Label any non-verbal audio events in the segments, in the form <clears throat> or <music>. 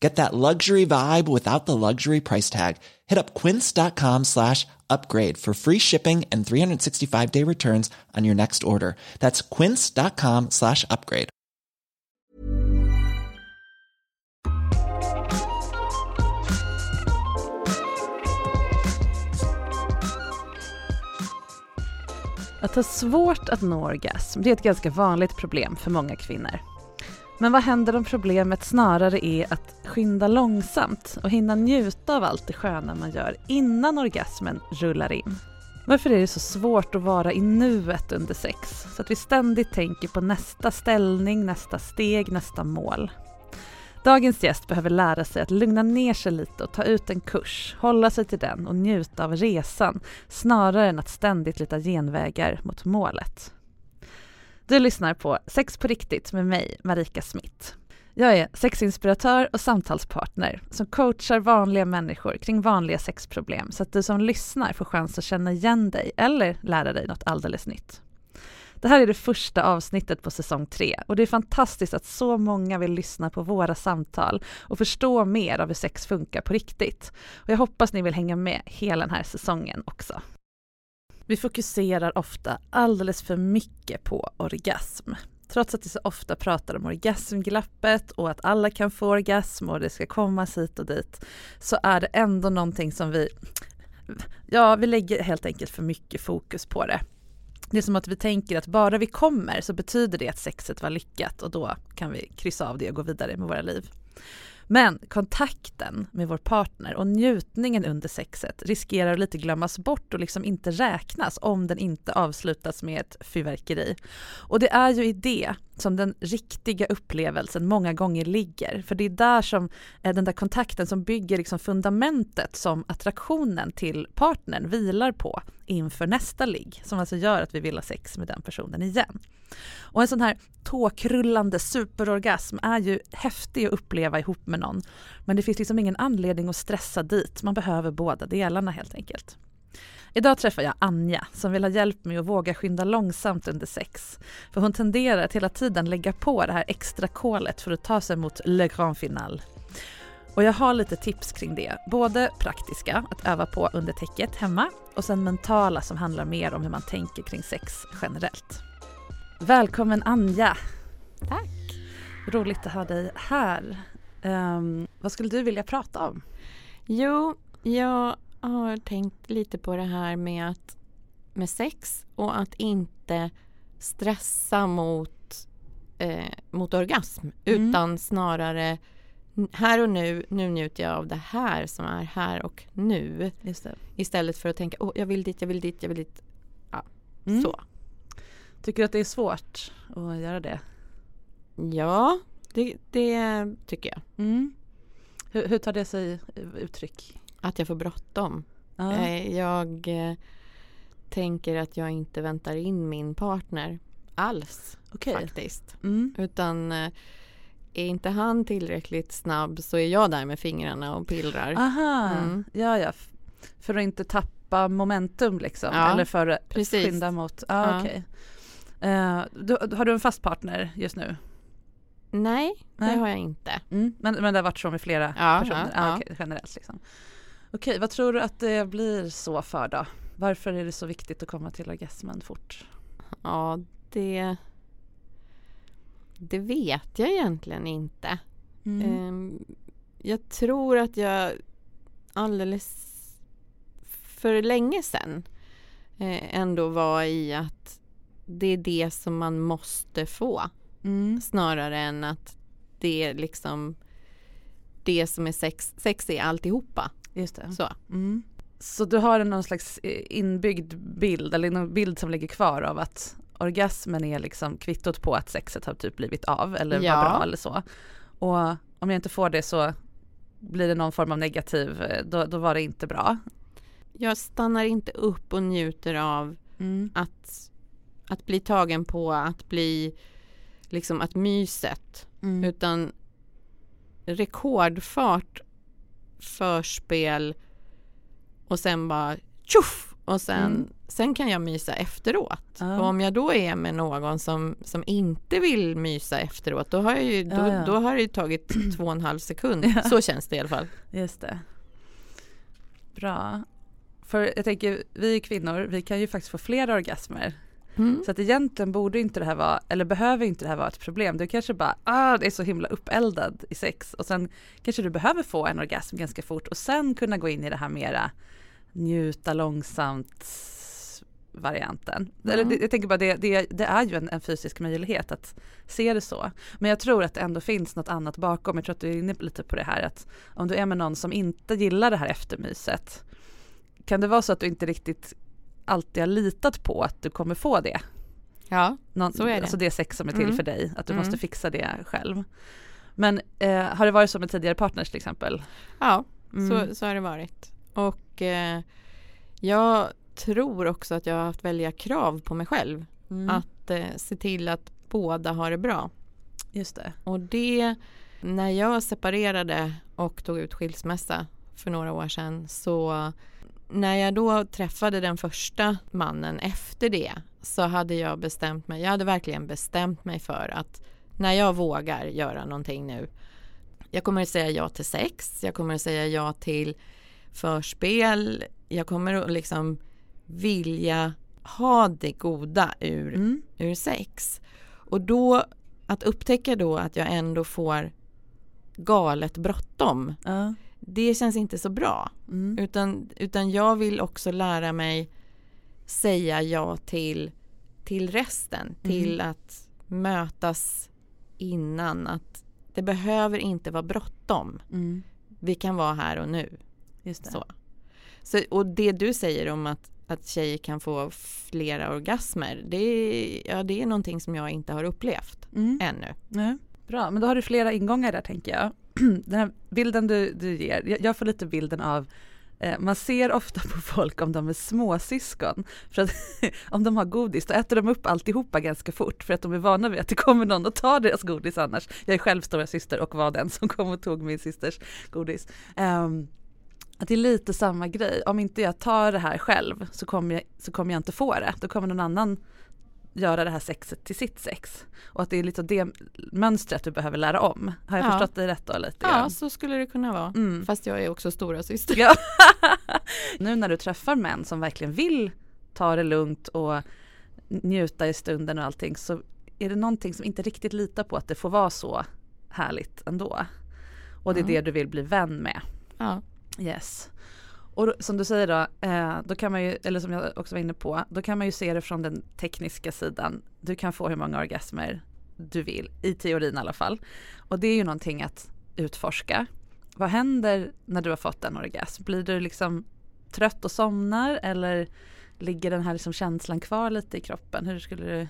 Get that luxury vibe without the luxury price tag. Hit up quince.com slash upgrade for free shipping and 365 day returns on your next order. That's quince.com slash upgrade. Att ha svårt att nå orgasm det är ett ganska vanligt problem för många kvinnor. Men vad händer om problemet snarare är att skynda långsamt och hinna njuta av allt det sköna man gör innan orgasmen rullar in? Varför är det så svårt att vara i nuet under sex så att vi ständigt tänker på nästa ställning, nästa steg, nästa mål? Dagens gäst behöver lära sig att lugna ner sig lite och ta ut en kurs, hålla sig till den och njuta av resan snarare än att ständigt leta genvägar mot målet. Du lyssnar på Sex på riktigt med mig, Marika Smith. Jag är sexinspiratör och samtalspartner som coachar vanliga människor kring vanliga sexproblem så att du som lyssnar får chans att känna igen dig eller lära dig något alldeles nytt. Det här är det första avsnittet på säsong tre och det är fantastiskt att så många vill lyssna på våra samtal och förstå mer av hur sex funkar på riktigt. Och jag hoppas ni vill hänga med hela den här säsongen också. Vi fokuserar ofta alldeles för mycket på orgasm. Trots att vi så ofta pratar om orgasmglappet och att alla kan få orgasm och det ska komma hit och dit, så är det ändå någonting som vi, ja, vi lägger helt enkelt för mycket fokus på det. Det är som att vi tänker att bara vi kommer så betyder det att sexet var lyckat och då kan vi kryssa av det och gå vidare med våra liv. Men kontakten med vår partner och njutningen under sexet riskerar att lite glömmas bort och liksom inte räknas om den inte avslutas med ett fyrverkeri. Och det är ju i det som den riktiga upplevelsen många gånger ligger. För det är där som är den där kontakten som bygger liksom fundamentet som attraktionen till partnern vilar på inför nästa ligg, som alltså gör att vi vill ha sex med den personen igen. Och en sån här tåkrullande superorgasm är ju häftig att uppleva ihop med någon. Men det finns liksom ingen anledning att stressa dit, man behöver båda delarna helt enkelt. Idag träffar jag Anja som vill ha hjälp med att våga skynda långsamt under sex. För hon tenderar att hela tiden lägga på det här extra kolet för att ta sig mot le grand final. Och jag har lite tips kring det. Både praktiska, att öva på under täcket hemma och sen mentala som handlar mer om hur man tänker kring sex generellt. Välkommen Anja! Tack! Roligt att ha dig här. Um, vad skulle du vilja prata om? Jo, jag har tänkt lite på det här med, att, med sex och att inte stressa mot, eh, mot orgasm mm. utan snarare här och nu, nu njuter jag av det här som är här och nu. Istället för att tänka, oh, jag vill dit, jag vill dit, jag vill dit. Ja, mm. så. Tycker du att det är svårt att göra det? Ja, det, det tycker jag. Mm. Hur, hur, tar det sig uttryck? Att jag får bråttom. Ja. Eh, jag eh, tänker att jag inte väntar in min partner alls okay. faktiskt. Mm. Utan eh, är inte han tillräckligt snabb så är jag där med fingrarna och pillrar. Aha, mm. ja ja. För att inte tappa momentum liksom? Ja, eller för att precis. skynda mot? Ah, ja. Okay. Uh, du, har du en fast partner just nu? Nej, Nej. det har jag inte. Mm. Men, men det har varit så med flera Ja, personer? ja, ja. okej, generellt liksom. Okej, vad tror du att det blir så för då? Varför är det så viktigt att komma till orgasmen fort? Ja, det... Det vet jag egentligen inte. Mm. Ehm, jag tror att jag alldeles för länge sedan eh, ändå var i att det är det som man måste få Mm. snarare än att det är liksom det som är sex. Sex är alltihopa. Just det. Så. Mm. Så du har någon slags eh, inbyggd bild eller någon bild som ligger kvar av att orgasmen är liksom kvittot på att sexet har typ blivit av eller Ja. var bra eller så. Och om jag inte får det så blir det någon form av negativ, eh, då, då var det inte bra. Jag stannar inte upp och njuter av Mm. att, att bli tagen på, att bli liksom att myset Mm. utan rekordfart förspel och sen bara tjoff och sen, Mm. sen kan jag mysa efteråt. Ja. Och om jag då är med någon som, som inte vill mysa efteråt då har, jag ju, då, Ja, ja. då har det tagit <clears throat> två och en halv sekund. Ja. Så känns det i alla fall. Just det. Bra. För jag tänker, vi kvinnor, vi kan ju faktiskt få flera orgasmer. Mm. Så att egentligen borde inte det här vara, eller behöver inte det här vara ett problem. Du kanske bara, ah det är så himla uppeldad i sex och sen kanske du behöver få en orgasm ganska fort och sen kunna gå in i det här mera njuta långsamt varianten. Ja. Eller det, jag tänker bara det, det, det är ju en, en fysisk möjlighet att se det så. Men jag tror att det ändå finns något annat bakom. Jag tror att du är inne lite på det här att om du är med någon som inte gillar det här eftermyset kan det vara så att du inte riktigt alltid har litat på att du kommer få det? Ja, Någon, Så är det. Alltså det sex som är till Mm. för dig, att du Mm. måste fixa det själv. Men eh, har det varit så med tidigare partners till exempel? ja Mm. så, så har det varit. Och eh, jag tror också att jag har haft välja krav på mig själv. Mm. Att eh, se till att båda har det bra. Just det. Och det, när jag separerade och tog ut skilsmässa för några år sedan så när jag då träffade den första mannen efter det så hade jag bestämt mig, jag hade verkligen bestämt mig för att när jag vågar göra någonting nu jag kommer att säga ja till sex, jag kommer att säga ja till förspel, jag kommer att liksom vilja ha det goda ur Mm. ur sex. Och då att upptäcka då att jag ändå får galet bråttom. Ja. Det känns inte så bra. Mm. Utan, utan jag vill också lära mig säga ja till, till resten. Till att mötas innan. Att det behöver inte vara bråttom. Mm. Vi kan vara här och nu. Just det. Så. Så, och det du säger om att, att tjejer kan få flera orgasmer. Det är, ja, det är någonting som jag inte har upplevt Mm. ännu. Ja, bra, men då har du flera ingångar där tänker jag. <clears throat> Den här bilden du, du ger, jag, jag får lite bilden av eh, man ser ofta på folk om de är småsyskon, för att <laughs> om de har godis då äter de upp alltihopa ganska fort för att de är vana vid att det kommer någon och tar deras godis annars. Jag är själv stora syster och var den som kom och tog min systers godis. Um, att det är lite samma grej, om inte jag tar det här själv så kommer jag, så kommer jag inte få det, då kommer någon annan göra det här sexet till sitt sex. Och att det är lite det mönstret du behöver lära om. Har jag Ja. förstått dig rätt då lite Ja, grann? så skulle det kunna vara. Mm. Fast jag är också stora syster. Ja. <laughs> nu när du träffar män som verkligen vill ta det lugnt och njuta i stunden och allting så är det någonting som inte riktigt litar på att det får vara så härligt ändå. Och det är Mm. det du vill bli vän med. Ja. Yes. Och som du säger då, eh, då kan man ju, eller som jag också var inne på, då kan man ju se det från den tekniska sidan. Du kan få hur många orgasmer du vill, i teorin i alla fall. Och det är ju någonting att utforska. Vad händer när du har fått en orgasm? Blir du liksom trött och somnar eller ligger den här liksom känslan kvar lite i kroppen? Hur skulle du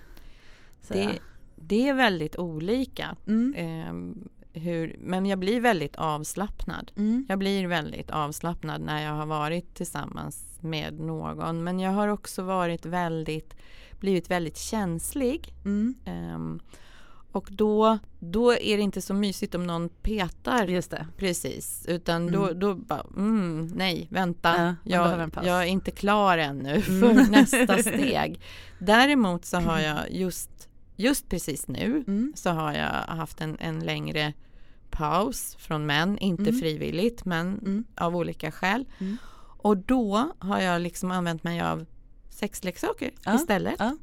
säga? Det, det är väldigt olika. Mm. ehm, hur, men jag blir väldigt avslappnad. Mm. Jag blir väldigt avslappnad när jag har varit tillsammans med någon. Men jag har också varit väldigt, blivit väldigt känslig. Mm. Ehm, och då, då är det inte så mysigt om någon petar Just det. precis. Utan då, Mm. då bara, mm, nej, vänta. Ja, jag, jag är inte klar ännu <laughs> Mm. för nästa <laughs> steg. Däremot så har jag just just precis nu Mm. så har jag haft en, en längre paus från män, inte Mm. frivilligt men Mm. av olika skäl. Mm. Och då har jag liksom använt mig av sexleksaker Ja, istället. ja.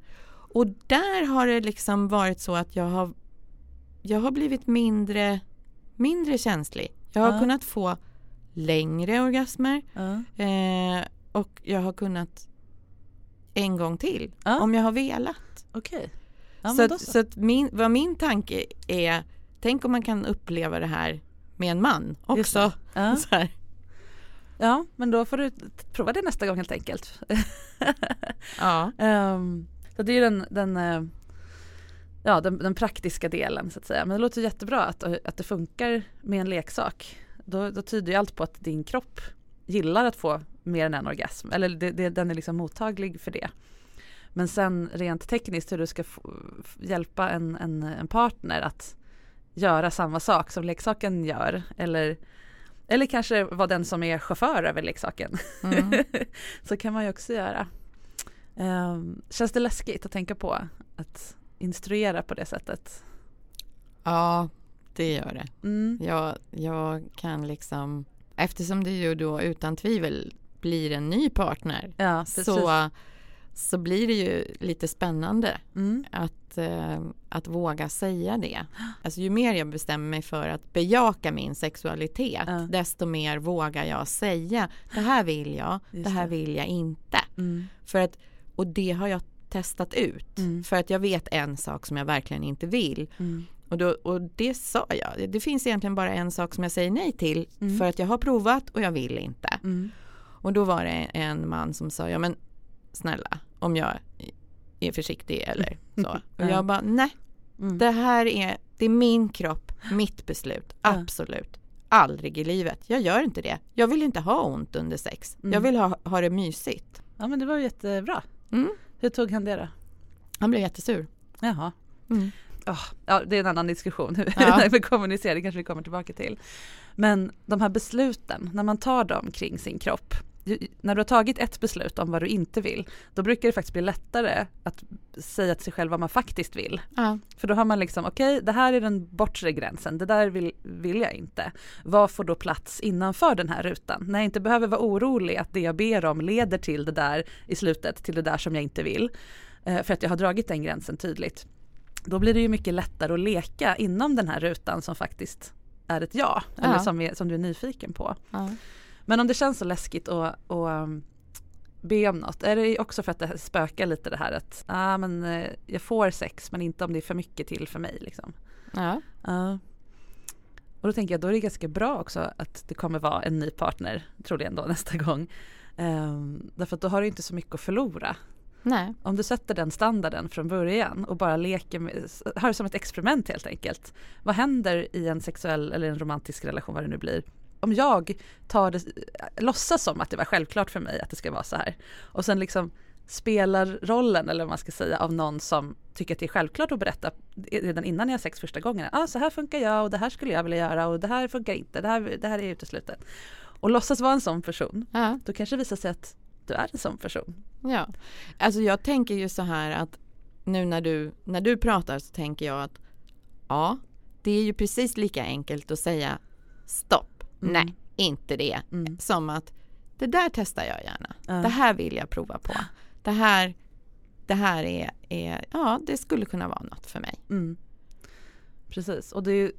Och där har det liksom varit så att jag har, jag har blivit mindre, mindre känslig. Jag har Ja. kunnat få längre orgasmer eh, och jag har kunnat en gång till om jag har velat. Okej. Ja, så att, så. så att min, vad min tanke är, tänk om man kan uppleva det här med en man också. Ja. <laughs> Ja, men då får du prova det nästa gång helt enkelt. <laughs> Ja. Ehm, så det är ju den, den, eh, ja, den, den praktiska delen så att säga. Men det låter jättebra att, att det funkar med en leksak. Då, då tyder ju allt på att din kropp gillar att få mer än en orgasm. Eller det, det, den är liksom mottaglig för det. Men sen rent tekniskt hur du ska hjälpa en, en, en partner att göra samma sak som leksaken gör. Eller, eller kanske vara den som är chaufför över leksaken. Mm. <laughs> så kan man ju också göra. Ehm, känns det läskigt att tänka på att instruera på det sättet? ja, det gör det. Mm. Jag, jag kan liksom, eftersom det ju då utan tvivel blir en ny partner Ja, så, så blir det ju lite spännande Mm. att, eh, att våga säga det. Alltså ju mer jag bestämmer mig för att bejaka min sexualitet Ja. desto mer vågar jag säga det här vill jag, Just det här det. vill jag inte. Mm. För att, och det har jag testat ut Mm. för att jag vet en sak som jag verkligen inte vill. Mm. Och, då, och det sa jag, det, finns egentligen bara en sak som jag säger nej till Mm. för att jag har provat och jag vill inte. Mm. Och då var det en man som sa, ja men snälla om jag är försiktig eller <laughs> så. Och Ja. jag bara, nej, Mm. det här är, det är min kropp, mitt beslut, absolut. Aldrig i livet, jag gör inte det. Jag vill inte ha ont under sex, Mm. jag vill ha, ha det mysigt. Ja men det var jättebra. Mm. Hur tog han det då? Han blev jättesur. Jaha. Mm. Ja, det är en annan diskussion hur <laughs> Ja. ja. med kommunicering kanske vi kommer tillbaka till. Men de här besluten, när man tar dem kring sin kropp. När du har tagit ett beslut om vad du inte vill, då brukar det faktiskt bli lättare att säga till sig själv vad man faktiskt vill. Ja. För då har man liksom, okej det här är den bortre gränsen, det där vill, vill jag inte. Vad får då plats innanför den här rutan? När jag inte behöver vara orolig att det jag ber om leder till det där i slutet, till det där som jag inte vill. Eh, för att jag har dragit den gränsen tydligt. Då blir det ju mycket lättare att leka inom den här rutan som faktiskt är ett ja, eller Ja. som, är, som du är nyfiken på. Ja. Men om det känns så läskigt att, att um, be om något, är det också för att det spökar lite det här att ah, men, eh, jag får sex men inte om det är för mycket till för mig. Liksom. Ja. Ja. Och då tänker jag då är det ganska bra också att det kommer vara en ny partner troligen då <laughs> nästa gång. Um, därför att då har du inte så mycket att förlora. Nej. Om du sätter den standarden från början och bara leker med, har det som ett experiment helt enkelt. Vad händer i en sexuell eller en romantisk relation vad det nu blir? Om jag tar det, låtsas som att det var självklart för mig att det ska vara så här och sen liksom spelar rollen eller vad man ska säga av någon som tycker att det är självklart att berätta redan innan jag har sex första gången. Ah, så här funkar jag och det här skulle jag vilja göra och det här funkar inte. Det här, det här är uteslutet. Och låtsas vara en sån person. Ja. Då kanske det visar sig att du är en sån person. Ja, alltså jag tänker ju så här att nu när du, när du pratar så tänker jag att ja, det är ju precis lika enkelt att säga stopp. Nej, inte det, Mm. som att det där testar jag gärna, det här vill jag prova på, det här, det här är, är, ja, det skulle kunna vara något för mig. Mm. Precis, och det är ju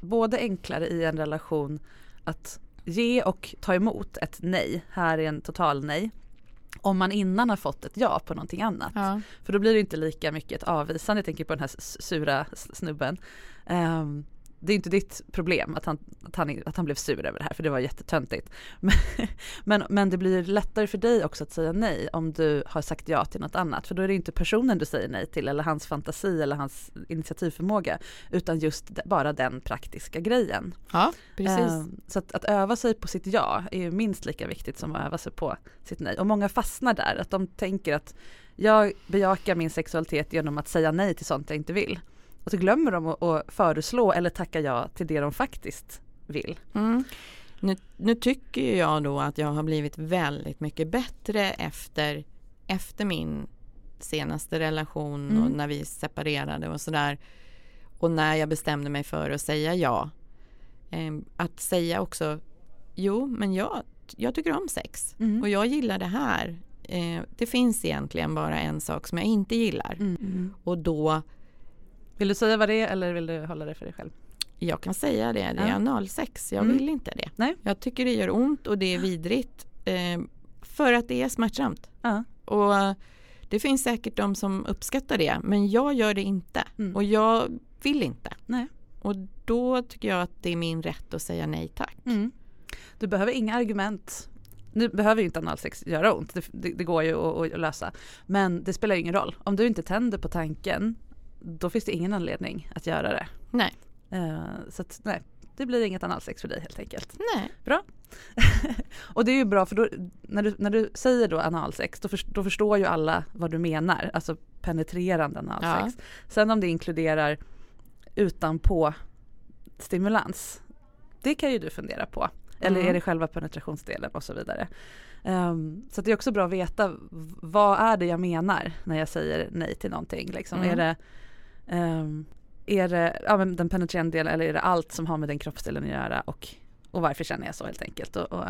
både enklare i en relation att ge och ta emot ett nej. Här är en total nej. Om man innan har fått ett ja på någonting annat. Ja. För då blir det inte lika mycket ett avvisande. Jag tänker på den här sura snubben. Ehm, det är inte ditt problem att han, att, han, att han blev sur över det här för det var jättetöntigt. <laughs> Men, men, men det blir lättare för dig också att säga nej om du har sagt ja till något annat. För då är det inte personen du säger nej till eller hans fantasi eller hans initiativförmåga. Utan just bara den praktiska grejen. ja, precis. Ehm, så att, att öva sig på sitt ja är ju minst lika viktigt som att öva sig på sitt nej. Och många fastnar där, att de tänker att jag bejakar min sexualitet genom att säga nej till sånt jag inte vill. Och så glömmer de att, föreslå eller tacka ja till det de faktiskt vill. Mm. Nu, nu tycker jag då att jag har blivit väldigt mycket bättre efter, efter min senaste relation Mm. och när vi separerade och sådär. Och när jag bestämde mig för att säga ja. Eh, att säga också, jo men jag, jag tycker om sex Mm. och jag gillar det här. Eh, det finns egentligen bara en sak som jag inte gillar. Mm. Och då, Vill du säga vad det är eller vill du hålla det för dig själv? jag kan säga det, det är analsex. Jag Mm. vill inte det. Nej. Jag tycker det gör ont och det är vidrigt. Eh, för att det är smärtsamt. Ja. Och det finns säkert de som uppskattar det, men jag gör det inte. Mm. Och jag vill inte. Nej. Och då tycker jag att det är min rätt att säga nej tack. Mm. Du behöver inga argument. Nu behöver ju inte analsex göra ont, det, det, det går ju att, att lösa. Men det spelar ingen roll. Om du inte tänder på tanken, då finns det ingen anledning att göra det. Nej. Eh, så att, nej, det blir inget analsex för dig helt enkelt. Nej. <laughs> Och det är ju bra för då, när, du, när du säger då analsex då, för, då förstår ju alla vad du menar, alltså penetrerande analsex. Sen om det inkluderar utanpå stimulans, det kan ju du fundera på. Eller Mm. är det själva penetrationsdelen och så vidare. Ehm, så det är också bra att veta vad är det jag menar när jag säger nej till någonting. Liksom. Mm. Är det, ehm, är det ja, den penetrerande delen eller är det allt som har med den kroppsdelen att göra och, och varför känner jag så helt enkelt. Och, och,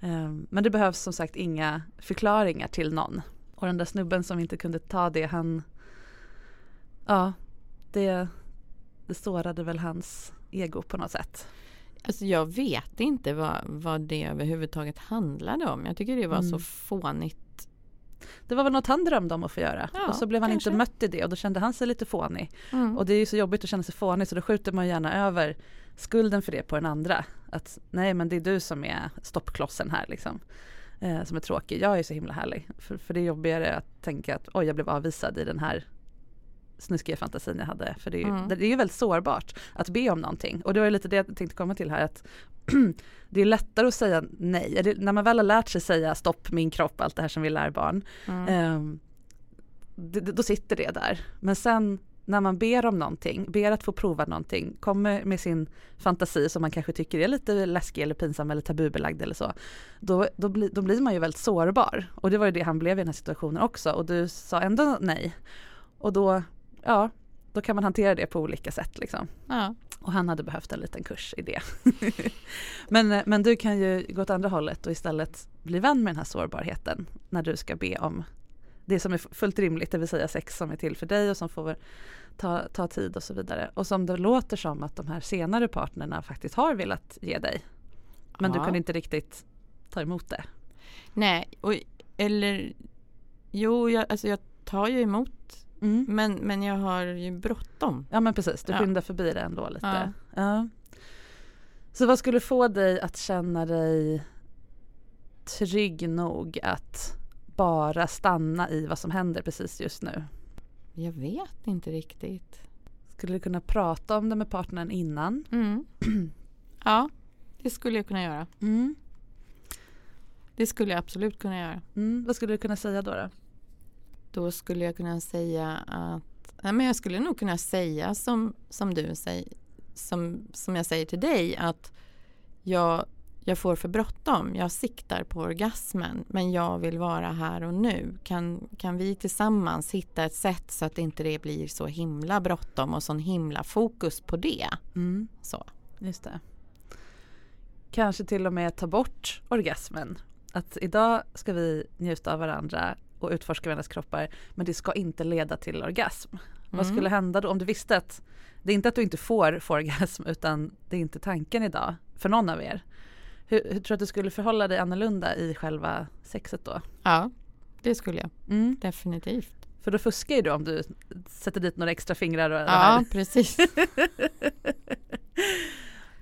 ehm, men det behövs som sagt inga förklaringar till någon. Och den där snubben som inte kunde ta det han, ja det, det sårade väl hans ego på något sätt. Alltså jag vet inte vad, vad det överhuvudtaget handlade om. Jag tycker det var Mm. så fånigt. Det var väl något han drömde om att få göra Ja, och så blev han kanske. inte mött i det och då kände han sig lite fånig. Mm. Och det är ju så jobbigt att känna sig fånig så då skjuter man gärna över skulden för det på den andra. Att nej men det är du som är stoppklossen här liksom. Eh, som är tråkig. Jag är så himla härlig. För, för det är jobbigare att tänka att oj jag blev avvisad i den här snuskiga fantasin jag hade. För det är, ju, Mm. det är ju väldigt sårbart att be om någonting. Och det var ju lite det jag tänkte komma till här. att <clears throat> Det är lättare att säga nej. Det- När man väl har lärt sig säga stopp min kropp, allt det här som vi lär barn. Mm. Ehm, det, det- då sitter det där. Men sen när man ber om någonting, ber att få prova någonting, kommer med sin fantasi som man kanske tycker är lite läskig eller pinsam eller tabubelagd eller så. Då, då, bli, då blir man ju väldigt sårbar. Och det var ju det han blev i den här situationen också. Och du sa ändå nej. Och då, ja, då kan man hantera det på olika sätt liksom. Ja. Och han hade behövt en liten kurs i det. <laughs> men, eh, men du kan ju gå åt andra hållet och istället bli vän med den här sårbarheten när du ska be om det som är fullt rimligt, det vill säga sex som är till för dig och som får ta, ta tid och så vidare. Och som det låter som att de här senare partnerna faktiskt har velat ge dig. Men du Ja. kunde inte riktigt ta emot det. Nej, och, eller jo, jag, alltså jag tar ju emot men, men jag har ju bråttom. Ja men precis, du Ja. skyndar förbi det ändå lite. Ja. Ja. Så vad skulle få dig att känna dig trygg nog att bara stanna i vad som händer precis just nu? Jag vet inte riktigt. Skulle du kunna prata om det med partnern innan? Mm. <clears throat> ja, det skulle jag kunna göra. Mm. Det skulle jag absolut kunna göra. Mm. Vad skulle du kunna säga då? då? Då skulle jag kunna säga att nej, men jag skulle nog kunna säga som, som du säger som, som jag säger till dig att jag, jag får för bråttom. Jag siktar på orgasmen men jag vill vara här och nu. Kan, kan vi tillsammans hitta ett sätt så att inte det blir så himla bråttom och sån himla fokus på det. Mm. Så. Just det. Kanske till och med ta bort orgasmen. Att idag ska vi njuta av varandra och utforska varandras kroppar men det ska inte leda till orgasm. Vad Mm. skulle hända då om du visste att det är inte att du inte får få orgasm utan det är inte tanken idag för någon av er. Hur, hur tror du att du skulle förhålla dig annorlunda i själva sexet då? Ja, det skulle jag Mm. definitivt. För då fuskar ju du om du sätter dit några extra fingrar och Ja, precis. <laughs>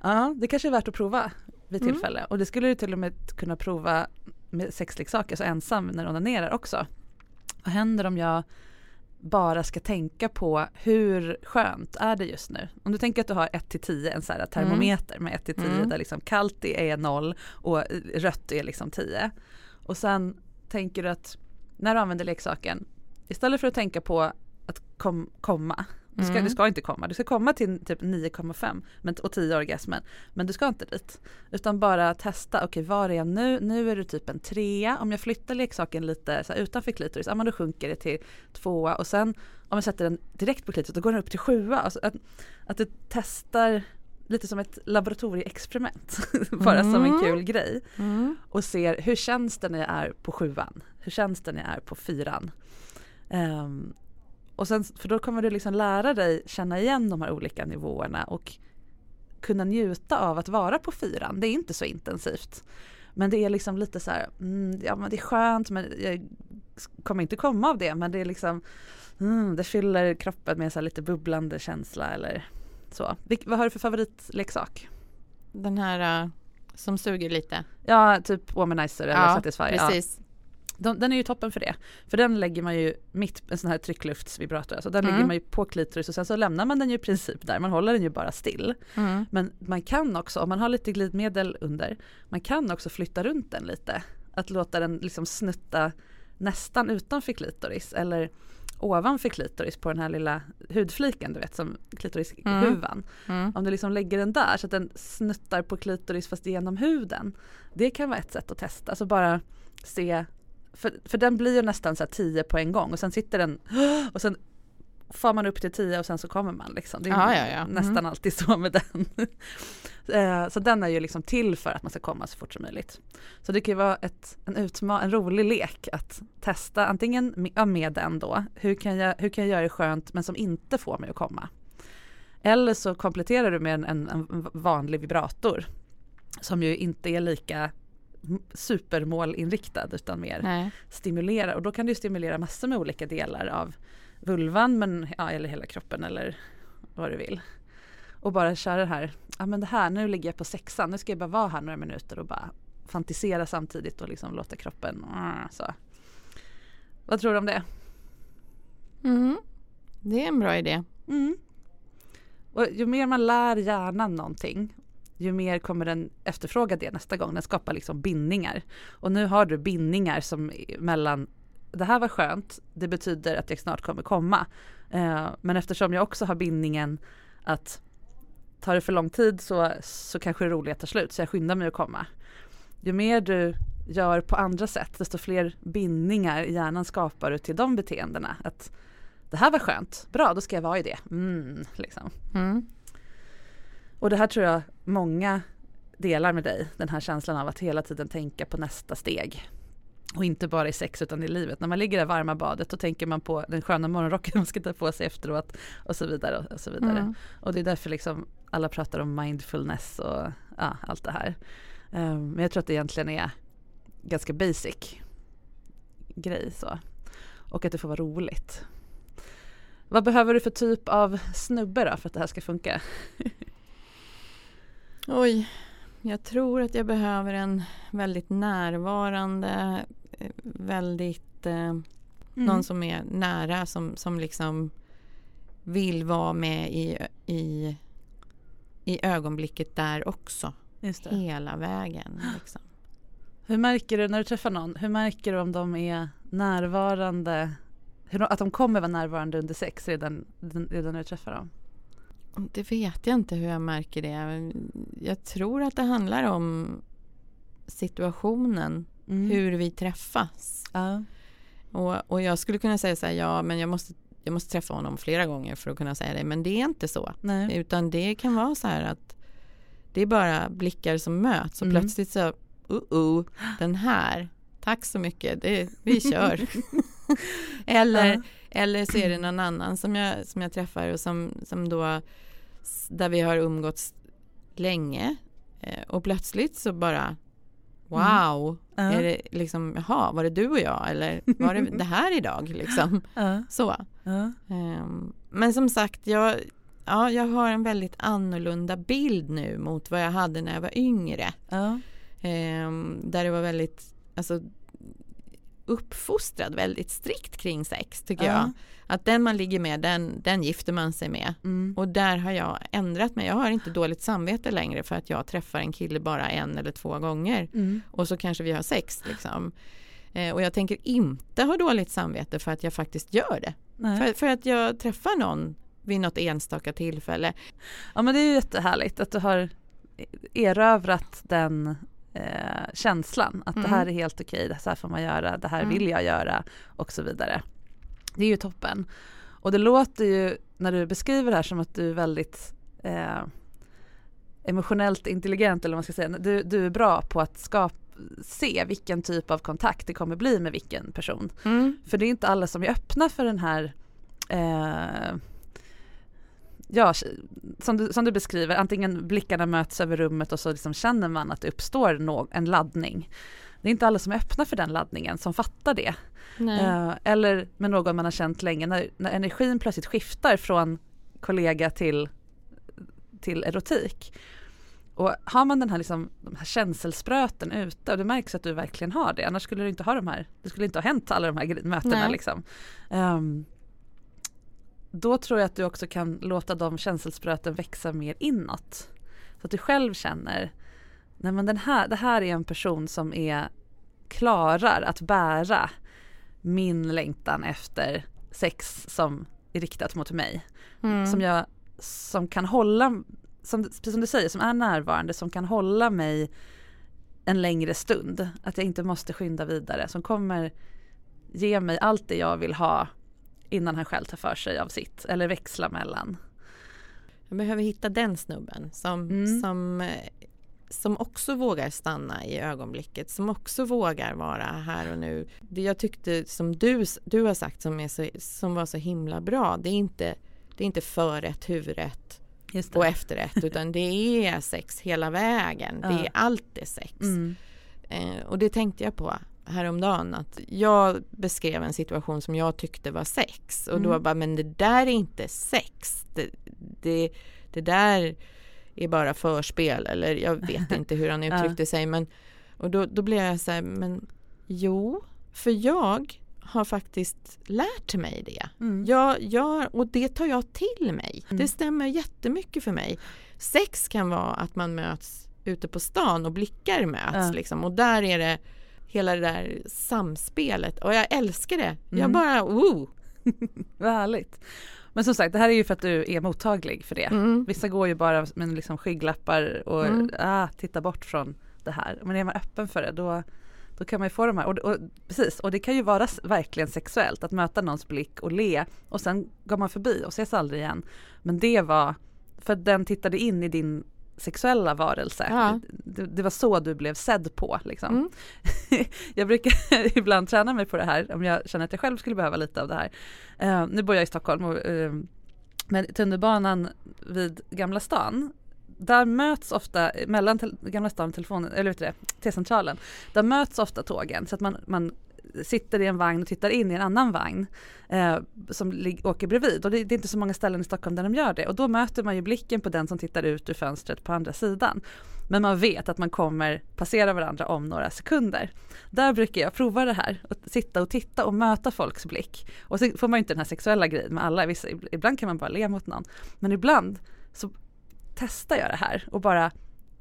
Ja, det kanske är värt att prova vid Mm. tillfälle. Och det skulle du till och med kunna prova med sexleksaker, alltså ensam när du onanerar också. Vad händer om jag bara ska tänka på hur skönt är det just nu? Om du tänker att du har 1 till 10, en så här termometer med 1 till 10 Mm. där liksom kallt är 0 och rött är liksom 10. Och sen tänker du att när du använder leksaken, istället för att tänka på att kom, komma Du ska, Mm. du ska inte komma, du ska komma till typ 9,5 men- och 10 orgasmen. Men du ska inte dit. Utan bara testa, okej var är jag nu? Nu är du typ en trea. Om jag flyttar leksaken lite så här, utanför klitoris, ja men då sjunker det till tvåa. Och sen om jag sätter den direkt på klitoris, då går den upp till sjua. Alltså att, att du testar lite som ett laboratorieexperiment. <laughs> bara som en Mm. kul grej. Mm. Och ser hur känns det när jag är på sjuan? Hur känns det när jag är på fyran? Ehm, och sen, för då kommer du liksom lära dig känna igen de här olika nivåerna och kunna njuta av att vara på fyran. Det är inte så intensivt. Men det är liksom lite så här, mm, ja men det är skönt men jag kommer inte komma av det men det är liksom, mm, det fyller kroppen med så här lite bubblande känsla eller så. Vilk, vad har du för favoritleksak? Den här uh, som suger lite. Ja, typ Womanizer eller Satisfy. Ja. precis. De, den är ju toppen för det. För den lägger man ju mitt, en sån här tryckluftsvibrator, alltså den Mm. lägger man ju på klitoris och sen så lämnar man den ju i princip där, man håller den ju bara still. Mm. Men man kan också, om man har lite glidmedel under, man kan också flytta runt den lite. Att låta den liksom snutta nästan utanför klitoris eller ovanför klitoris på den här lilla hudfliken du vet som klitorishuvan. Mm. Om du liksom lägger den där så att den snuttar på klitoris fast genom huden. Det kan vara ett sätt att testa. Alltså bara se, för, för den blir ju nästan så här 10 på en gång och sen sitter den <gasps> och sen far man upp till 10 och sen så kommer man liksom. Det är Ja, ja, ja. nästan Mm. alltid så med den. <laughs> Eh, så den är ju liksom till för att man ska komma så fort som möjligt. Så det kan ju vara ett, en, utma- en rolig lek att testa antingen med, med den då, hur kan, jag, hur kan jag göra det skönt men som inte får mig att komma. Eller så kompletterar du med en, en, en vanlig vibrator som ju inte är lika supermålinriktad utan mer Nej. stimulerar och då kan du stimulera massor med olika delar av vulvan men, ja, eller hela kroppen eller vad du vill. Och bara köra det här, ja men det här, nu ligger jag på sexan, nu ska jag bara vara här några minuter och bara fantisera samtidigt och liksom låta kroppen mm, så. Vad tror du om det? Mm. Det är en bra idé. Mm. Och ju mer man lär hjärnan någonting ju mer kommer den efterfråga det nästa gång. Den skapar liksom bindningar. Och nu har du bindningar som mellan det här var skönt, det betyder att jag snart kommer komma. Eh, men eftersom jag också har bindningen att tar det för lång tid så, så kanske det roliga tar slut så jag skyndar mig att komma. Ju mer du gör på andra sätt desto fler bindningar i hjärnan skapar du till de beteendena. Att det här var skönt, bra då ska jag vara i det. Mm, liksom. Mm. Och det här tror jag många delar med dig, den här känslan av att hela tiden tänka på nästa steg. Och inte bara i sex utan i livet. När man ligger i det varma badet då tänker man på den sköna morgonrocken man ska ta på sig efteråt och så vidare. Och, så vidare. Mm. Och det är därför liksom alla pratar om mindfulness och ja, allt det här. Um, men jag tror att det egentligen är ganska basic grej så. Och att det får vara roligt. Vad behöver du för typ av snubbe då för att det här ska funka? <laughs> Oj, jag tror att jag behöver en väldigt närvarande, eh, väldigt eh, någon som är nära som, som liksom vill vara med i, i, i ögonblicket där också. Hela vägen. <gasps> Liksom. Hur märker du när du träffar någon, hur märker du om de är närvarande, hur att de kommer vara närvarande under sex redan, redan när du träffar dem? Det vet jag inte hur jag märker det. Jag tror att det handlar om situationen, Mm. hur vi träffas. Ja. Och, och jag skulle kunna säga så här, ja men jag måste, jag måste träffa honom flera gånger för att kunna säga det. Men det är inte så. Nej. Utan det kan vara så här att det är bara blickar som möts och Mm. plötsligt så, uh oh, den här, tack så mycket, det, vi kör. <laughs> eller, Ja. Eller så är det någon annan som jag, som jag träffar och som, som då, där vi har umgåtts länge eh, och plötsligt så bara Wow, Ja. är det liksom, jaha, var det du och jag eller var det det här idag liksom? <laughs> Ja. Så. Ehm, men som sagt, jag, ja, jag har en väldigt annorlunda bild nu mot vad jag hade när jag var yngre. Ehm, där det var väldigt, alltså uppfostrad väldigt strikt kring sex tycker Ja. jag. Att den man ligger med, den, den gifter man sig med. Mm. Och där har jag ändrat mig. Jag har inte dåligt samvete längre för att jag träffar en kille bara en eller två gånger. Mm. Och så kanske vi har sex liksom. Eh, och jag tänker inte ha dåligt samvete för att jag faktiskt gör det. För, för att jag träffar någon vid något enstaka tillfälle. Ja men det är ju jättehärligt att du har erövrat den eh, känslan att mm. det här är helt okej, så här får man göra, det här mm. vill jag göra och så vidare. Det är ju toppen. Och det låter ju när du beskriver det här som att du är väldigt eh, emotionellt intelligent eller vad man ska säga. Du, du är bra på att skapa se vilken typ av kontakt det kommer bli med vilken person. Mm. För det är inte alla som är öppna för den här eh, ja, som du, som du beskriver, antingen blickarna möts över rummet och så liksom känner man att det uppstår no en laddning. Det är inte alla som är öppna för den laddningen som fattar det. Uh, eller med någon man har känt länge, när, när energin plötsligt skiftar från kollega till, till erotik. Och har man den här, liksom, de här känselspröten ute och det märks att du verkligen har det, annars skulle du inte ha de här, det skulle inte ha hänt alla de här mötena liksom. Um, då tror jag att du också kan låta de känselspröten växa mer inåt. Så att du själv känner, nej men den här, det här är en person som är klarar att bära min längtan efter sex som är riktat mot mig. Mm. Som jag, som kan hålla, som, precis som du säger, som är närvarande, som kan hålla mig en längre stund. Att jag inte måste skynda vidare, som kommer ge mig allt det jag vill ha innan han själv tar för sig av sitt eller växla mellan. Jag behöver hitta den snubben som, mm. som, som också vågar stanna i ögonblicket, som också vågar vara här och nu. Det jag tyckte som du, du har sagt som, är så, som var så himla bra, det är inte, det är inte förrätt, huvudrätt och efterrätt utan det är sex hela vägen. <laughs> Ja. Det är alltid sex. Mm. Eh, och det tänkte jag på häromdagen att jag beskrev en situation som jag tyckte var sex och mm. då bara men det där är inte sex. Det, det, det där är bara förspel eller jag vet <laughs> inte hur han uttryckte ja. sig men och då, då blev jag så här men jo för jag har faktiskt lärt mig det. Mm. Jag, jag, och det tar jag till mig. Mm. Det stämmer jättemycket för mig. Sex kan vara att man möts ute på stan och blickar möts ja. liksom, och där är det hela det där samspelet och jag älskar det. Jag mm. bara, woo! <laughs> Vad härligt. Men som sagt, det här är ju för att du är mottaglig för det. Mm. Vissa går ju bara med liksom skygglappar och mm. ah, tittar bort från det här. Men är man öppen för det då, då kan man ju få de här, och, och, precis, och det kan ju vara verkligen sexuellt att möta någons blick och le och sen går man förbi och ses aldrig igen. Men det var, för den tittade in i din sexuella varelse. Ja. Det, det, var så du blev sedd på. Liksom. Mm. <laughs> jag brukar <laughs> ibland träna mig på det här om jag känner att jag själv skulle behöva lite av det här. Uh, nu bor jag i Stockholm och uh, men tunnelbanan vid Gamla stan där möts ofta, mellan Gamla stan och telefonen, eller vet du det, T-centralen, där möts ofta tågen så att man, man sitter i en vagn och tittar in i en annan vagn eh, som åker bredvid. Och det, det, är inte så många ställen i Stockholm där de gör det. Och då möter man ju blicken på den som tittar ut ur fönstret på andra sidan. Men man vet att man kommer passera varandra om några sekunder. Där brukar jag prova det här, att sitta och titta och möta folks blick. Och så får man ju inte den här sexuella grejen med alla, Vissa, ibland kan man bara le mot någon. Men ibland så testar jag det här och bara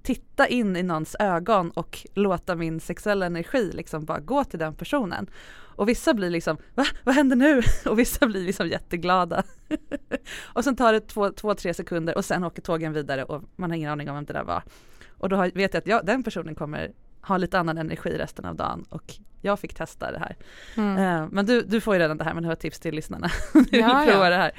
titta in i någons ögon och låta min sexuella energi liksom bara gå till den personen. Och vissa blir liksom, va? Vad händer nu? <laughs> Och vissa blir liksom jätteglada. <laughs> och sen tar det två, två, tre sekunder och sen åker tågen vidare och man har ingen aning om vem det där var. Och då vet jag att jag, den personen kommer ha lite annan energi resten av dagen och jag fick testa det här. Mm. Uh, men du, du får ju redan det här men har ett tips till lyssnarna. <laughs> ja, ja. det här.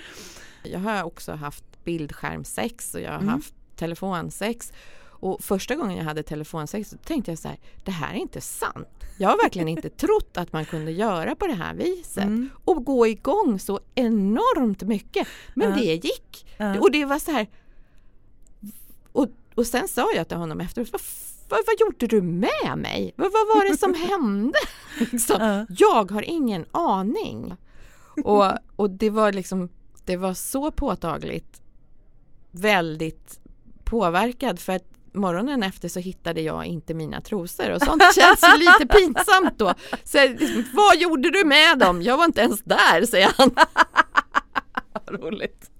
Jag har också haft bildskärmsex och jag har mm. haft telefonsex och första gången jag hade telefonsex så tänkte jag så här, det här är inte sant. Jag har verkligen inte <laughs> trott att man kunde göra på det här viset mm. och gå igång så enormt mycket. Men uh. det gick. Uh. Och det var så här. Och, och sen sa jag till honom efteråt, vad, vad, vad gjorde du med mig? Vad, vad var det som <laughs> hände? <laughs> liksom, uh. Jag har ingen aning. Och, och det var liksom, det var så påtagligt väldigt påverkad för att morgonen efter så hittade jag inte mina trosor och sånt känns lite pinsamt då. Så, vad gjorde du med dem? Jag var inte ens där, säger han. <laughs> Roligt.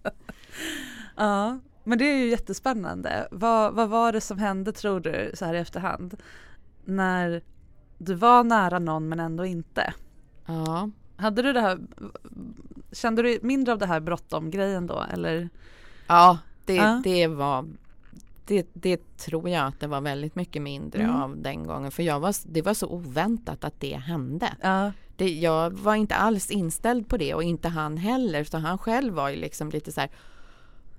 Ja, men det är ju jättespännande. Vad, vad var det som hände tror du så här i efterhand? När du var nära någon men ändå inte? Ja. Hade du det här, Kände du mindre av det här bråttom-grejen då eller? Ja, det, Ja. det var det, det tror jag att det var väldigt mycket mindre Mm. av den gången för jag var, det var så oväntat att det hände. Ja. Det, jag var inte alls inställd på det och inte han heller så han själv var ju liksom lite så här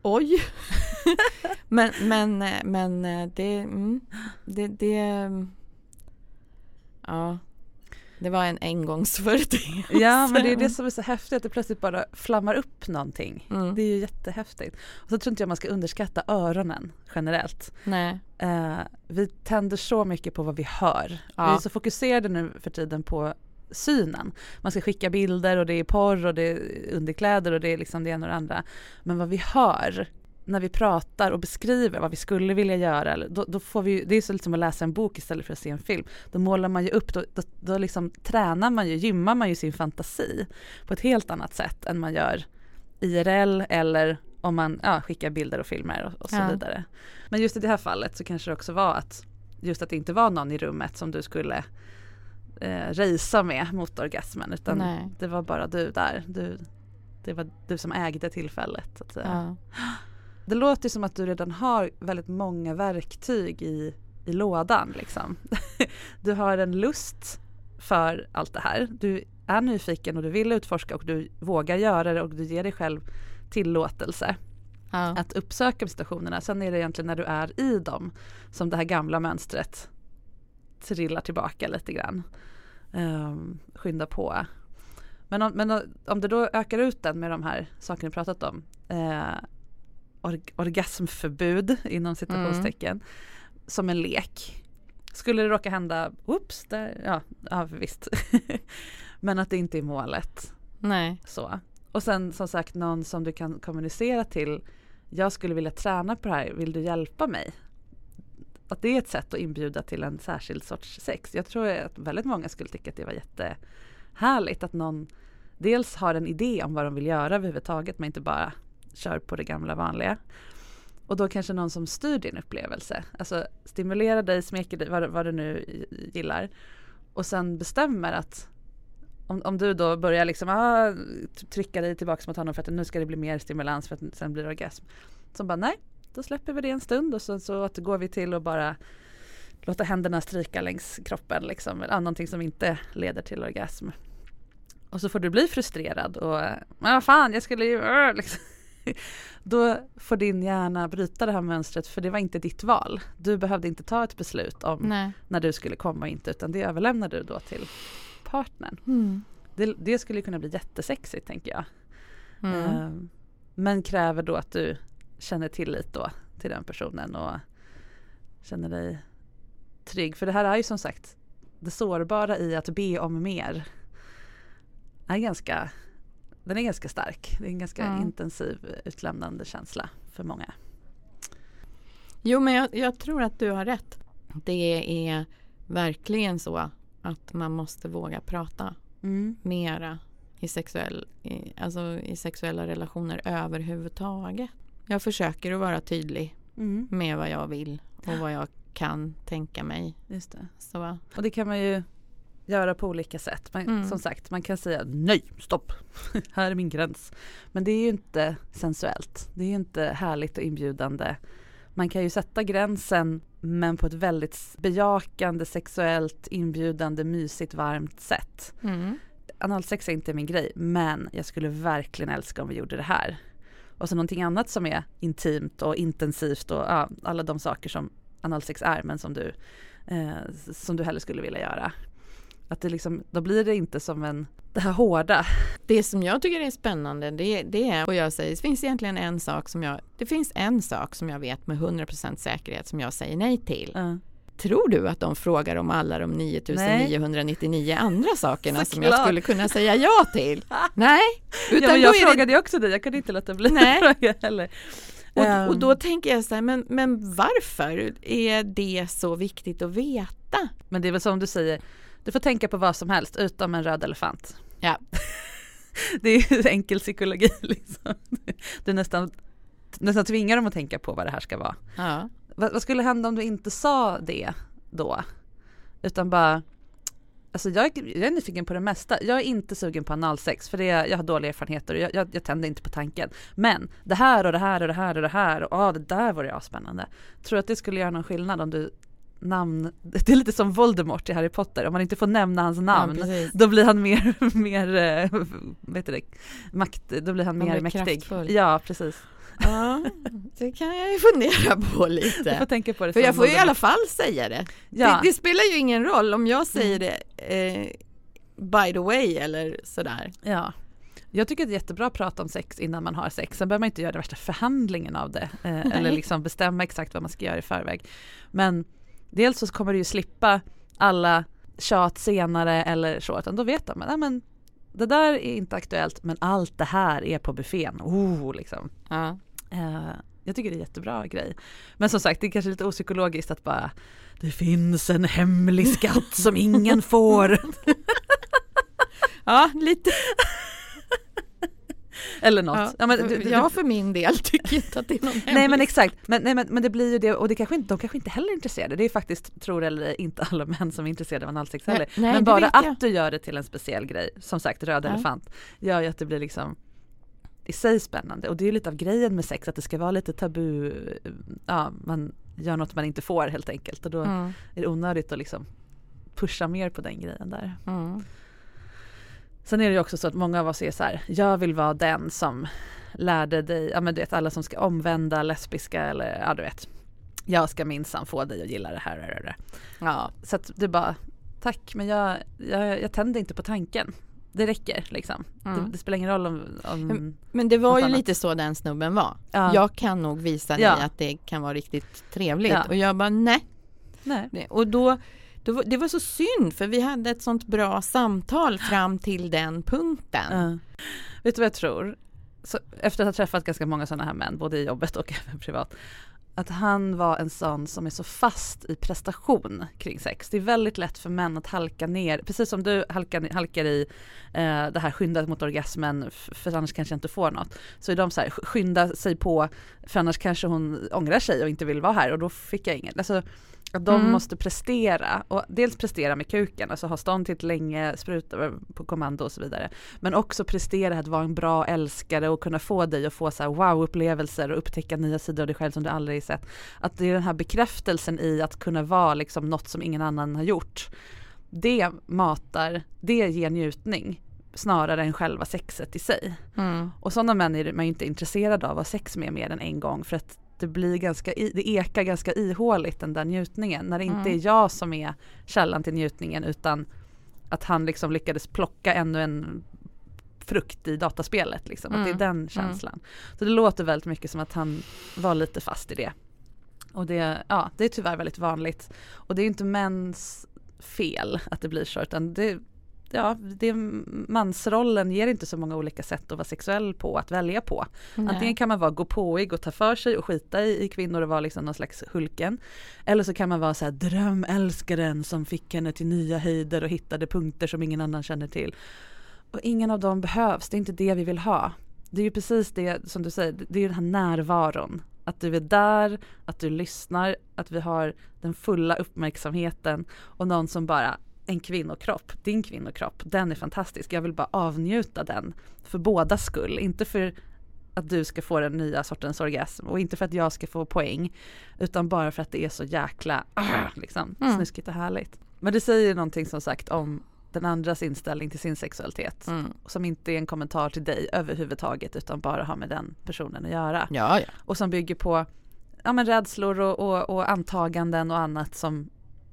Oj! <laughs> men, men, men det, mm, det, det Ja Det var en engångsföreteelse. Ja men det är det som är så häftigt att det plötsligt bara flammar upp någonting. Mm. Det är ju jättehäftigt. Och så tror inte jag man ska underskatta öronen generellt. Nej. Eh, vi tänder så mycket på vad vi hör. Ja. Vi är så fokuserade nu för tiden på synen. Man ska skicka bilder och det är porr och det är underkläder och det är liksom det ena och det andra. Men vad vi hör när vi pratar och beskriver vad vi skulle vilja göra, då, då får vi, det är så liksom att läsa en bok istället för att se en film. Då målar man ju upp, då, då, då liksom tränar man ju, gymmar man ju sin fantasi på ett helt annat sätt än man gör IRL eller om man ja, skickar bilder och filmer och, och så Ja. vidare. Men just i det här fallet så kanske det också var att just att det inte var någon i rummet som du skulle eh, racea med mot orgasmen utan Nej. det var bara du där. Du, det var du som ägde tillfället. Så att säga. Ja. Det låter som att du redan har väldigt många verktyg i, i lådan. Liksom. <laughs> Du har en lust för allt det här. Du är nyfiken och du vill utforska och du vågar göra det och du ger dig själv tillåtelse Ja. att uppsöka situationerna. Sen är det egentligen när du är i dem som det här gamla mönstret trillar tillbaka lite grann. Um, skynda på. Men om, men om du då ökar ut den med de här sakerna vi pratat om. Eh, org, orgasmförbud inom citationstecken. Som en lek. Skulle det råka hända, oops, där, ja, ja visst. <laughs> men att det inte är målet. Nej. Så. Och sen som sagt någon som du kan kommunicera till. Jag skulle vilja träna på det här, vill du hjälpa mig? Att det är ett sätt att inbjuda till en särskild sorts sex. Jag tror att väldigt många skulle tycka att det var jättehärligt att någon dels har en idé om vad de vill göra överhuvudtaget men inte bara kör på det gamla vanliga. Och då kanske någon som styr din upplevelse. Alltså stimulerar dig, smeker dig, vad, vad du nu gillar. Och sen bestämmer att om, om du då börjar liksom ah, trycka dig tillbaka mot honom för att nu ska det bli mer stimulans för att sen blir det orgasm. Så bara nej, då släpper vi det en stund och så, så återgår vi till att bara låta händerna stryka längs kroppen liksom. Eller någonting som inte leder till orgasm. Och så får du bli frustrerad och men vad fan jag skulle ju ah", liksom. <laughs> Då får din hjärna bryta det här mönstret för det var inte ditt val. Du behövde inte ta ett beslut om Nej. när du skulle komma och inte utan det överlämnar du då till partnern. Mm. Det, det skulle kunna bli jättesexigt tänker jag. Mm. Ehm, men kräver då att du känner tillit då till den personen och känner dig trygg. För det här är ju som sagt det sårbara i att be om mer. Är ganska, den är ganska stark. Det är en ganska Mm. intensiv utlämnande känsla för många. Jo, men jag, jag tror att du har rätt. Det är verkligen så att man måste våga prata mera i, sexuell, i, alltså i sexuella relationer överhuvudtaget. Jag försöker att vara tydlig Mm. med vad jag vill och vad jag kan tänka mig. Just det. Så, Och det kan man ju göra på olika sätt. Men Mm. som sagt, man kan säga nej, stopp, <laughs> här är min gräns. Men det är ju inte sensuellt. Det är ju inte härligt och inbjudande. Man kan ju sätta gränsen men på ett väldigt bejakande, sexuellt, inbjudande, mysigt, varmt sätt. mm. Analsex är inte min grej, men jag skulle verkligen älska om vi gjorde det här. Och så någonting annat som är intimt och intensivt och ja, alla de saker som analsex är men som du, eh, som du hellre skulle vilja göra. Att det liksom, då blir det inte som en, det här hårda. Det som jag tycker är spännande det, det är, och jag säger, det finns egentligen en sak som jag, det finns en sak som jag vet med 100% säkerhet som jag säger nej till. Ja. Tror du att de frågar om alla de 9999 andra sakerna som jag Såklart. skulle kunna säga ja till? <laughs> Nej, utan ja, men jag det frågade ju också dig, jag kunde inte låta bli Nej. att fråga heller. Och, Ehm, och då tänker jag så här, men, men varför är det så viktigt att veta? Men det är väl som du säger, du får tänka på vad som helst utom en röd elefant. Ja. <laughs> det är ju enkel psykologi <laughs> liksom. Du nästan, nästan tvingar dem att tänka på vad det här ska vara. Ja. Vad, vad skulle hända om du inte sa det då? Utan bara, Alltså jag, jag är nyfiken på det mesta. Jag är inte sugen på analsex för det, jag har dåliga erfarenheter och jag, jag, jag tänder inte på tanken. Men det här och det här och det här och det här och ah, det där var det spännande. Tror du att det skulle göra någon skillnad om du namn, <laughs> det är lite som Voldemort i Harry Potter, om man inte får nämna hans namn ja, då blir han mer, <laughs> mer äh, vet det, makt, då blir han, han mer blir mäktig. Kraftfull. Ja precis. Ja, det kan jag ju fundera på lite. Du får tänka på det För jag får ju i alla fall säga det. Ja. det. det. spelar ju ingen roll om jag säger mm. det eh, by the way eller sådär. Ja. Jag tycker det är jättebra att prata om sex innan man har sex. Sen behöver man inte göra det värsta förhandlingen av det. Eh, eller liksom bestämma exakt vad man ska göra i förväg. Men dels så kommer du ju slippa alla tjat senare eller så. Utan då vet de, ja, men det där är inte aktuellt men allt det här är på buffén. Oh, liksom. Ja. Uh, jag tycker det är en jättebra grej. Men som sagt, det är kanske lite opsykologiskt att bara det finns en hemlig skatt som ingen får. <laughs> ja, lite. Eller något. Ja, ja men, du, jag för min del tycker inte att det är någon hemlis. <laughs> Nej men exakt, men, nej, men, men det blir ju det och det kanske inte, de kanske inte heller är intresserade. Det är faktiskt, tror eller inte alla män som är intresserade av analsex heller. Nej, men bara att du gör det till en speciell grej, som sagt röd ja. elefant, gör ju att det blir liksom i sig spännande och det är lite av grejen med sex att det ska vara lite tabu, ja man gör något man inte får helt enkelt och då mm. är det onödigt att liksom pusha mer på den grejen där. Mm. Sen är det ju också så att många av oss är så här, jag vill vara den som lärde dig, ja men du vet alla som ska omvända lesbiska eller ja du vet. Jag ska minsann få dig att gilla det här. Ja, så att du bara, tack men jag, jag, jag tänder inte på tanken. Det räcker liksom. Mm. Det, det, spelar ingen roll om, om Men det var ju annat. lite så den snubben var. Ja. Jag kan nog visa dig ja. att det kan vara riktigt trevligt. Ja. Och jag bara nej. nej. Och då det var så synd för vi hade ett sånt bra samtal fram till den punkten. Uh. Vet du vad jag tror? Så, efter att ha träffat ganska många sådana här män, både i jobbet och <laughs> även privat, att han var en sån som är så fast i prestation kring sex. Det är väldigt lätt för män att halka ner, precis som du halkar, halkar i eh, det här skynda mot orgasmen för annars kanske jag inte får något. Så är de så här, skynda sig på för annars kanske hon ångrar sig och inte vill vara här och då fick jag inget. Alltså, att de mm. måste prestera och dels prestera med kuken, alltså ha ståndtitt länge, spruta på kommando och så vidare. Men också prestera att vara en bra älskare och kunna få dig att få så wow-upplevelser och upptäcka nya sidor av dig själv som du aldrig sett. Att det är den här bekräftelsen i att kunna vara liksom något som ingen annan har gjort. Det matar, det ger njutning snarare än själva sexet i sig. Mm. Och sådana män är man ju inte intresserad av att ha sex med mer än en gång för att det blir ganska, det ekar ganska ihåligt den där njutningen när det inte mm. är jag som är källan till njutningen utan att han liksom lyckades plocka ännu en frukt i dataspelet liksom, mm. att det är mm. den mm. känslan. Mm. Så det låter väldigt mycket som att han var lite fast i det. Och det, ja, det är tyvärr väldigt vanligt. Och det är inte mäns fel att det blir så utan det, ja, det, mansrollen ger inte så många olika sätt att vara sexuell på, att välja på. Nej. Antingen kan man vara gåpåig och ta för sig och skita i, i kvinnor och vara liksom någon slags Hulken. Eller så kan man vara så här drömälskaren som fick henne till nya höjder och hittade punkter som ingen annan känner till. Och ingen av dem behövs, det är inte det vi vill ha. Det är ju precis det som du säger, det är den här närvaron. Att du är där, att du lyssnar, att vi har den fulla uppmärksamheten och någon som bara en kvinnokropp, din kvinnokropp, den är fantastisk. Jag vill bara avnjuta den för båda skull, inte för att du ska få den nya sortens orgasm och inte för att jag ska få poäng utan bara för att det är så jäkla ah, liksom, mm. snuskigt och härligt. Men det säger någonting som sagt om den andras inställning till sin sexualitet mm. som inte är en kommentar till dig överhuvudtaget utan bara har med den personen att göra. Ja, ja. Och som bygger på ja, men rädslor och, och, och antaganden och annat som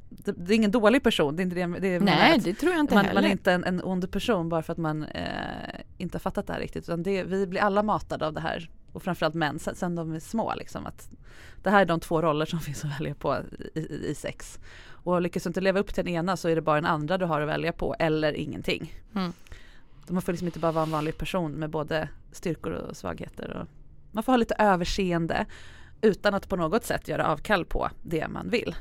det, är ingen dålig person, det är inte det, det Nej det tror jag inte man, heller. Man är inte en, en ond person bara för att man eh, inte har fattat det här riktigt utan det, vi blir alla matade av det här och framförallt män sen, sen de är små liksom att det här är de två roller som <laughs> finns att välja på i, i, i sex och lyckas du inte leva upp till den ena så är det bara den andra du har att välja på eller ingenting. Mm. Man får liksom inte bara vara en vanlig person med både styrkor och svagheter och man får ha lite överseende utan att på något sätt göra avkall på det man vill.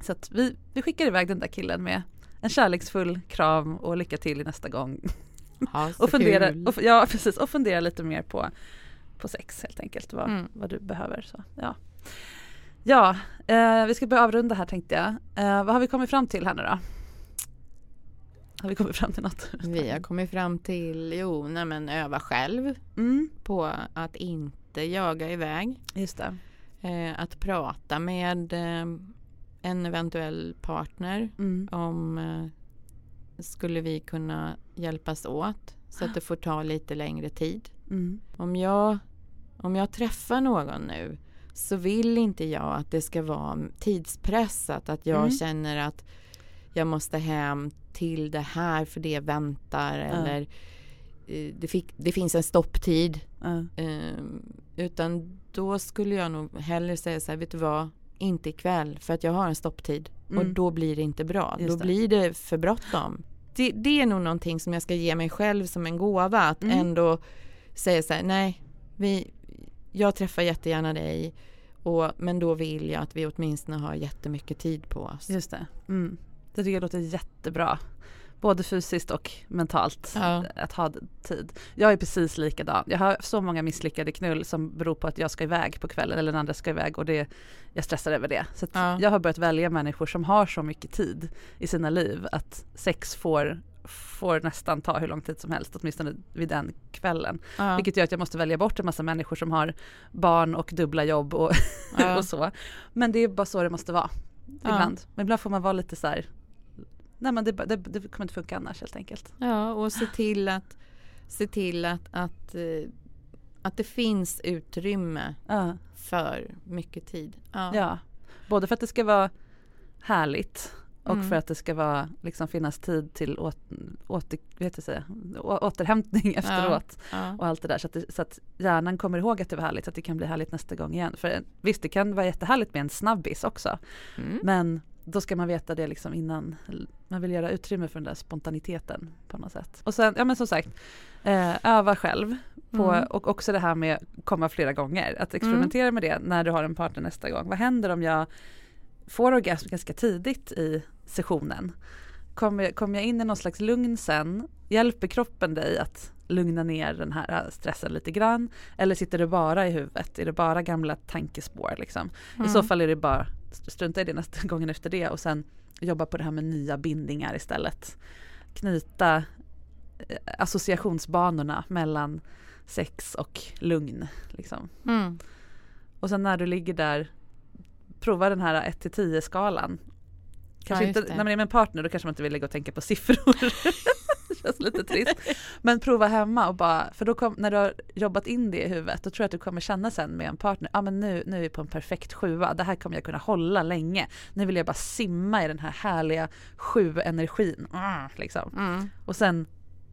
Så att vi, vi skickar iväg den där killen med en kärleksfull kram och lycka till i nästa gång. Ja, och, fundera, och, ja, precis, och fundera lite mer på, på sex helt enkelt, vad, mm. vad du behöver. Så, ja, ja eh, vi ska börja avrunda här tänkte jag. Eh, vad har vi kommit fram till här nu då? Har vi kommit fram till något? Vi har kommit fram till, jo, nej men öva själv Mm, på att inte jaga iväg. just det. Eh, att prata med eh, en eventuell partner Mm. om eh, skulle vi kunna hjälpas åt så att det får ta lite längre tid. Mm. Om jag, om jag träffar någon nu så vill inte jag att det ska vara tidspressat, att jag Mm. känner att jag måste hem till det här för det väntar eller eh, det, fick, det finns en stopptid. Ja. Eh, utan då skulle jag nog hellre säga så här, vet du vad, inte ikväll för att jag har en stopptid och Mm. då blir det inte bra. Just då det. blir det för bråttom. Det, det är nog någonting som jag ska ge mig själv som en gåva att Mm. ändå säga så här, nej, vi, jag träffar jättegärna dig och, men då vill jag att vi åtminstone har jättemycket tid på oss. Just det. Mm. Det tycker jag låter jättebra. Både fysiskt och mentalt. Ja. Att ha tid. Jag är precis likadan. Jag har så många misslyckade knull som beror på att jag ska iväg på kvällen eller den andra ska iväg och det, jag stressar över det. Så Ja. jag har börjat välja människor som har så mycket tid i sina liv att sex får, får nästan ta hur lång tid som helst, åtminstone vid den kvällen. Ja. Vilket gör att jag måste välja bort en massa människor som har barn och dubbla jobb och, <laughs> och så. Men det är bara så det måste vara ibland. Men ibland får man vara lite så här, nej men det, det, det kommer inte funka annars helt enkelt. Ja, och se till att, se till att, att, eh, att det finns utrymme Ja. för mycket tid. Ja. ja. Både för att det ska vara härligt och Mm. för att det ska vara, liksom finnas tid till åt, åter, vet jag säga, å, återhämtning <laughs> efteråt Ja. och allt det där så att, det, så att hjärnan kommer ihåg att det var härligt så att det kan bli härligt nästa gång igen. För en- visst det kan vara jättehärligt med en snabbis också Mm. men då ska man veta det liksom innan man vill göra utrymme för den där spontaniteten på något sätt. Och sen, ja men som sagt, eh, öva själv på, Mm. och också det här med komma flera gånger. Att experimentera med det när du har en partner nästa gång. Vad händer om jag får orgasm ganska tidigt i sessionen? Kommer, kommer jag in i någon slags lugn sen? Hjälper kroppen dig att lugna ner den här stressen lite grann? Eller sitter det bara i huvudet? Är det bara gamla tankespår liksom? I så Mm. fall är det bara strunta i det nästa <laughs> gången efter det och sen jobba på det här med nya bindningar istället. Knyta eh, associationsbanorna mellan sex och lugn. Liksom. Mm. Och sen när du ligger där, prova den här 1 till 10 skalan. Kanske Ja, inte, det. när man är med en partner då kanske man inte vill ligga och tänka på siffror. <laughs> <laughs> det känns lite trist. Men prova hemma och bara, för då kom, när du har jobbat in det i huvudet då tror jag att du kommer känna sen med en partner, ja ah, men nu, nu är vi på en perfekt sjua, det här kommer jag kunna hålla länge. Nu vill jag bara simma i den här härliga sju-energin. Mm, liksom. Mm. Och sen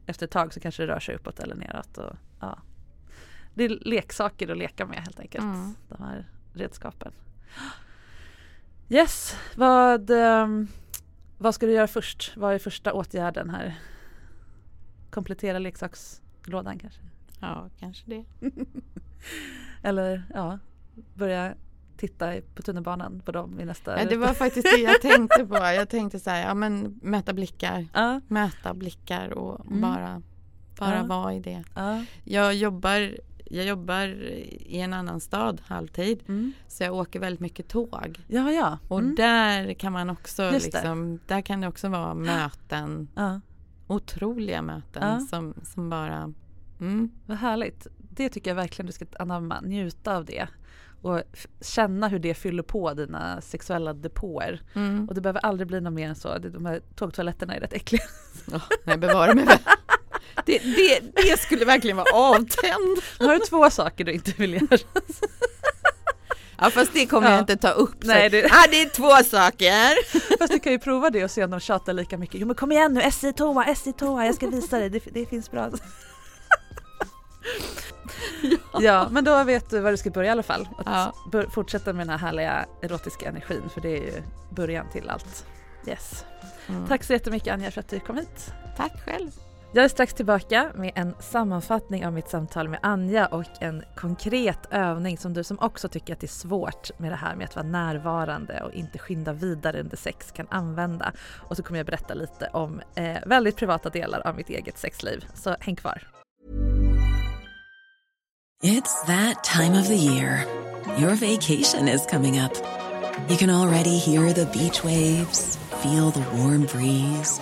efter ett tag så kanske det rör sig uppåt eller neråt. Och, ja. Det är leksaker att leka med helt enkelt, Mm. de här redskapen. Yes, vad, ehm, vad ska du göra först? Vad är första åtgärden här? Komplettera leksakslådan kanske? Ja, kanske det. <laughs> Eller ja, börja titta på tunnelbanan på dem i nästa Ja, det var faktiskt det jag tänkte på. <laughs> Jag tänkte så här, ja men möta blickar. Ja, Möta blickar och Mm. bara, bara Ja. vara i det. ja. Jag jobbar, jag jobbar i en annan stad halvtid. Mm. Så jag åker väldigt mycket tåg. ja, ja. Och Mm. där kan man också liksom, där kan det också vara möten. Otroliga möten Ja. som, som bara mm, Vad härligt. Det tycker jag verkligen du ska anamma. Njuta av det. Och känna hur det fyller på dina sexuella depåer. mm. Och det behöver aldrig bli något mer än så. De här tågtoaletterna är rätt äckliga. <laughs> Oh, nej, bevara mig väl. Det, det, det skulle verkligen vara avtänd. Har du två saker du inte vill göra. <laughs> Ja fast det kommer Ja. jag inte ta upp. Så. Nej, det- ah, det är två saker. <laughs> Fast du kan ju prova det och se om de tjatar lika mycket. Jo men kom igen nu, SJ toa, SJ toa, jag ska visa dig, det, det finns bra. <laughs> Ja. men då vet du var du ska börja i alla fall. Att Ja. fortsätta med den här härliga erotiska energin för det är ju början till allt. Yes. Mm. Tack så jättemycket Anja för att du kom hit. Tack själv. Jag är strax tillbaka med en sammanfattning av mitt samtal med Anja och en konkret övning som du som också tycker att det är svårt med det här med att vara närvarande och inte skynda vidare under sex kan använda. Och så kommer jag berätta lite om eh, väldigt privata delar av mitt eget sexliv. Så häng kvar. It's that time of the year. Your vacation is coming up. You can already hear the beach waves, feel the warm breeze,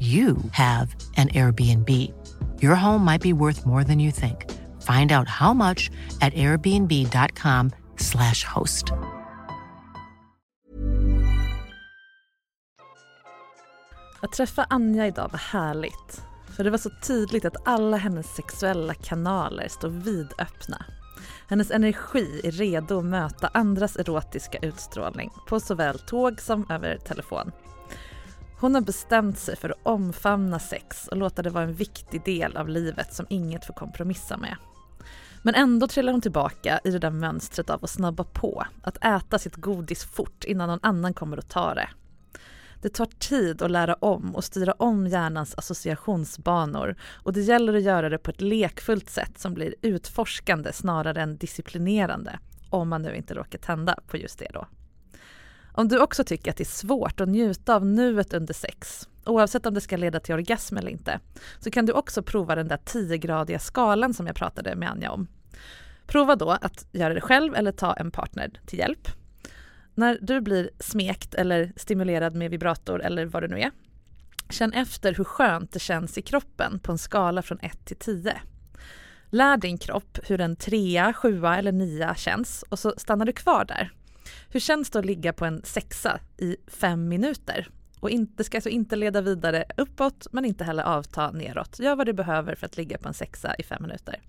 you have an Airbnb. Your home might be worth more than you think. Find out how much at airbnb.com slash host. Att träffa Anja idag var härligt. För det var så tydligt att alla hennes sexuella kanaler står vidöppna. Hennes energi är redo att möta andras erotiska utstrålning på såväl tåg som över telefon. Hon har bestämt sig för att omfamna sex och låta det vara en viktig del av livet som inget får kompromissa med. Men ändå trillar hon tillbaka i det där mönstret av att snabba på, att äta sitt godis fort innan någon annan kommer att ta det. Det tar tid att lära om och styra om hjärnans associationsbanor och det gäller att göra det på ett lekfullt sätt som blir utforskande snarare än disciplinerande, om man nu inte råkar tända på just det då. Om du också tycker att det är svårt att njuta av nuet under sex, oavsett om det ska leda till orgasm eller inte, så kan du också prova den där 10-gradiga skalan som jag pratade med Anja om. Prova då att göra det själv eller ta en partner till hjälp. När du blir smekt eller stimulerad med vibrator eller vad det nu är, känn efter hur skönt det känns i kroppen på en skala från 1 till 10. Lär din kropp hur en trea, sjua eller nia känns och så stannar du kvar där. Hur känns det att ligga på en sexa i fem minuter? Och det ska alltså inte leda vidare uppåt men inte heller avta neråt. Gör vad du behöver för att ligga på en sexa i fem minuter.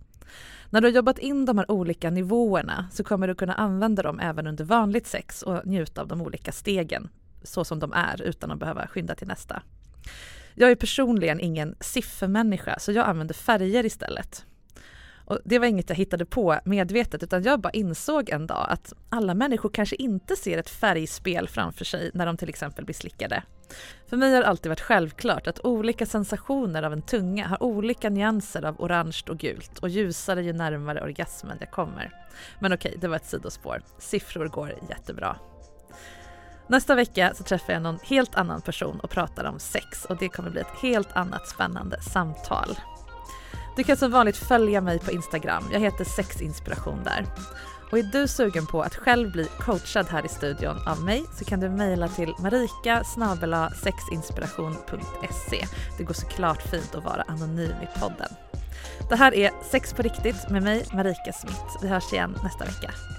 När du har jobbat in de här olika nivåerna så kommer du kunna använda dem även under vanligt sex och njuta av de olika stegen så som de är utan att behöva skynda till nästa. Jag är personligen ingen siffermänniska så jag använder färger istället. Och det var inget jag hittade på medvetet utan jag bara insåg en dag att alla människor kanske inte ser ett färgspel framför sig när de till exempel blir slickade. För mig har det alltid varit självklart att olika sensationer av en tunga har olika nyanser av orange och gult och ljusare ju närmare orgasmen jag kommer. Men okej, det var ett sidospår. Siffror går jättebra. Nästa vecka så träffar jag någon helt annan person och pratar om sex och det kommer bli ett helt annat spännande samtal. Du kan som vanligt följa mig på Instagram. Jag heter sexinspiration där. Och är du sugen på att själv bli coachad här i studion av mig så kan du mejla till marika sexinspiration.se. Det går såklart fint att vara anonym i podden. Det här är Sex på riktigt med mig Marika Smith. Vi hörs igen nästa vecka.